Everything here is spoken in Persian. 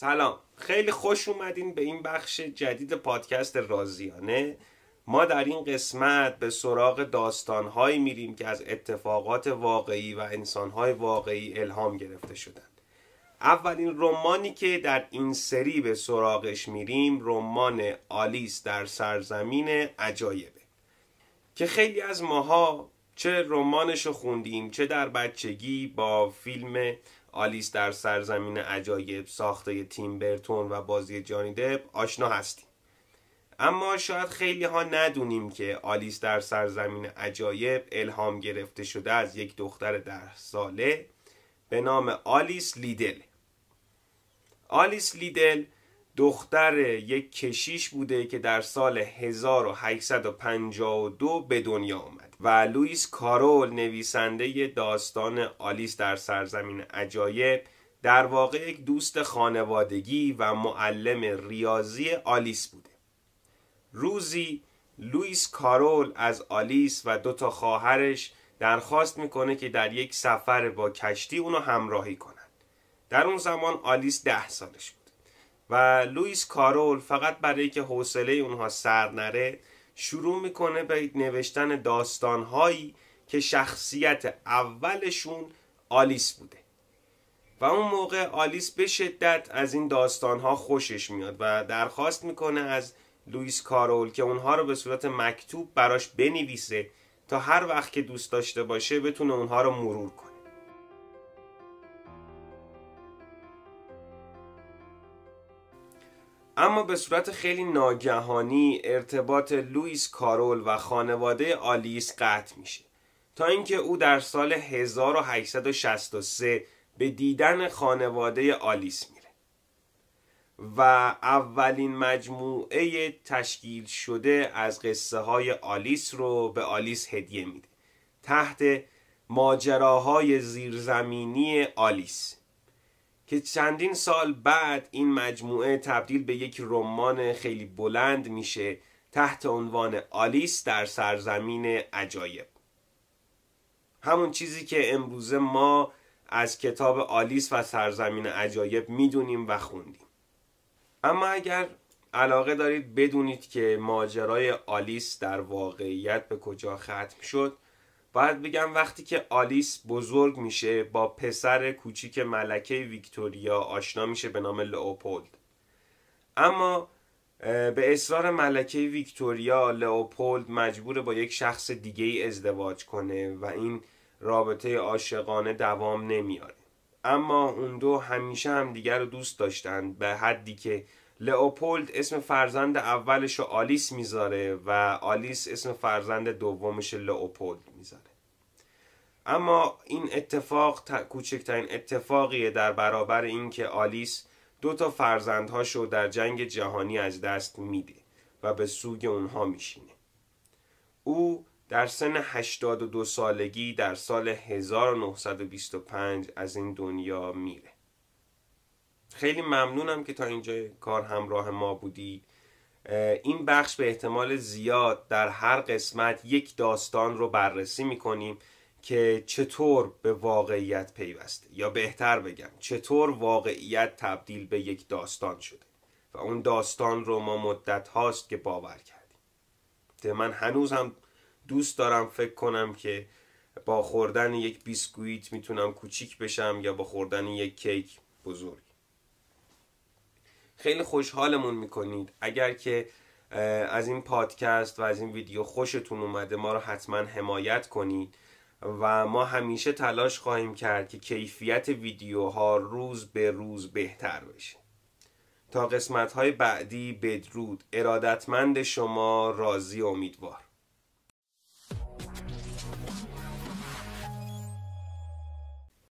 سلام. خیلی خوش اومدین به این بخش جدید پادکست رازیانه. ما در این قسمت به سراغ داستانهایی میریم که از اتفاقات واقعی و انسانهای واقعی الهام گرفته شدند اولین رمانی که در این سری به سراغش میریم رمان آلیس در سرزمین عجایبه. که خیلی از ماها چه رمانش رو خوندیم چه در بچگی با فیلم آلیس در سرزمین عجایب ساخته تیم برتون و بازی جانی دپ آشنا هستیم. اما شاید خیلی ها ندونیم که آلیس در سرزمین عجایب الهام گرفته شده از یک دختر ده ساله به نام آلیس لیدل. آلیس لیدل دختر یک کشیش بوده که در سال 1852 به دنیا آمد و لوئیس کارول نویسنده داستان آلیس در سرزمین عجایب در واقع یک دوست خانوادگی و معلم ریاضی آلیس بوده. روزی لوئیس کارول از آلیس و دو تا خواهرش درخواست می‌کنه که در یک سفر با کشتی اونو همراهی کنند. در اون زمان آلیس ده سالش بود. و لوئیس کارول فقط برای که حوصله اونها سر نره شروع می‌کنه به نوشتن داستانهایی که شخصیت اولشون آلیس بوده. و اون موقع آلیس به شدت از این داستانها خوشش میاد و درخواست می‌کنه از لوئیس کارول که اونها رو به صورت مکتوب براش بنویسه تا هر وقت که دوست داشته باشه بتونه اونها رو مرور کنه. اما به صورت خیلی ناگهانی ارتباط لوئیس کارول و خانواده آلیس قطع میشه. تا اینکه او در سال 1863 به دیدن خانواده آلیس میره. و اولین مجموعه تشکیل شده از قصه های آلیس رو به آلیس هدیه میده. تحت ماجراهای زیرزمینی آلیس. که چندین سال بعد این مجموعه تبدیل به یک رمان خیلی بلند میشه تحت عنوان آلیس در سرزمین عجایب. همون چیزی که امروزه ما از کتاب آلیس و سرزمین عجایب می‌دونیم و خوندیم. اما اگر علاقه دارید بدونید که ماجرای آلیس در واقعیت به کجا ختم شد باید بگم وقتی که آلیس بزرگ میشه با پسر کوچیک ملکه ویکتوریا آشنا میشه به نام لئوپولد. اما به اصرار ملکه ویکتوریا لئوپولد مجبور با یک شخص دیگه ای ازدواج کنه و این رابطه عاشقانه دوام نمیاره. اما اون دو همیشه هم دیگر رو دوست داشتن به حدی که لئوپولد اسم فرزند اولش رو آلیس می‌ذاره و آلیس اسم فرزند دومش لئوپولد می‌ذاره. اما این اتفاق کوچکترین اتفاقیه در برابر اینکه آلیس دو تا فرزندهاشو در جنگ جهانی از دست میده و به سوگ اونها میشینه. او در سن 82 سالگی در سال 1925 از این دنیا میره. خیلی ممنونم که تا اینجا کار همراه ما بودی. این بخش به احتمال زیاد در هر قسمت یک داستان رو بررسی می‌کنیم که چطور به واقعیت پیوسته. یا بهتر بگم چطور واقعیت تبدیل به یک داستان شده. و اون داستان رو ما مدت هاست که باور کردیم. من هنوز هم دوست دارم فکر کنم که با خوردن یک بیسکویت می‌تونم کوچیک بشم یا با خوردن یک کیک بزرگ. خیلی خوشحالمون می‌کنید. اگر که از این پادکست و از این ویدیو خوشتون اومده ما رو حتما حمایت کنید و ما همیشه تلاش خواهیم کرد که کیفیت ویدیوها روز به روز بهتر بشه. تا قسمت بعدی بدرود. ارادتمند شما راضی امیدوار.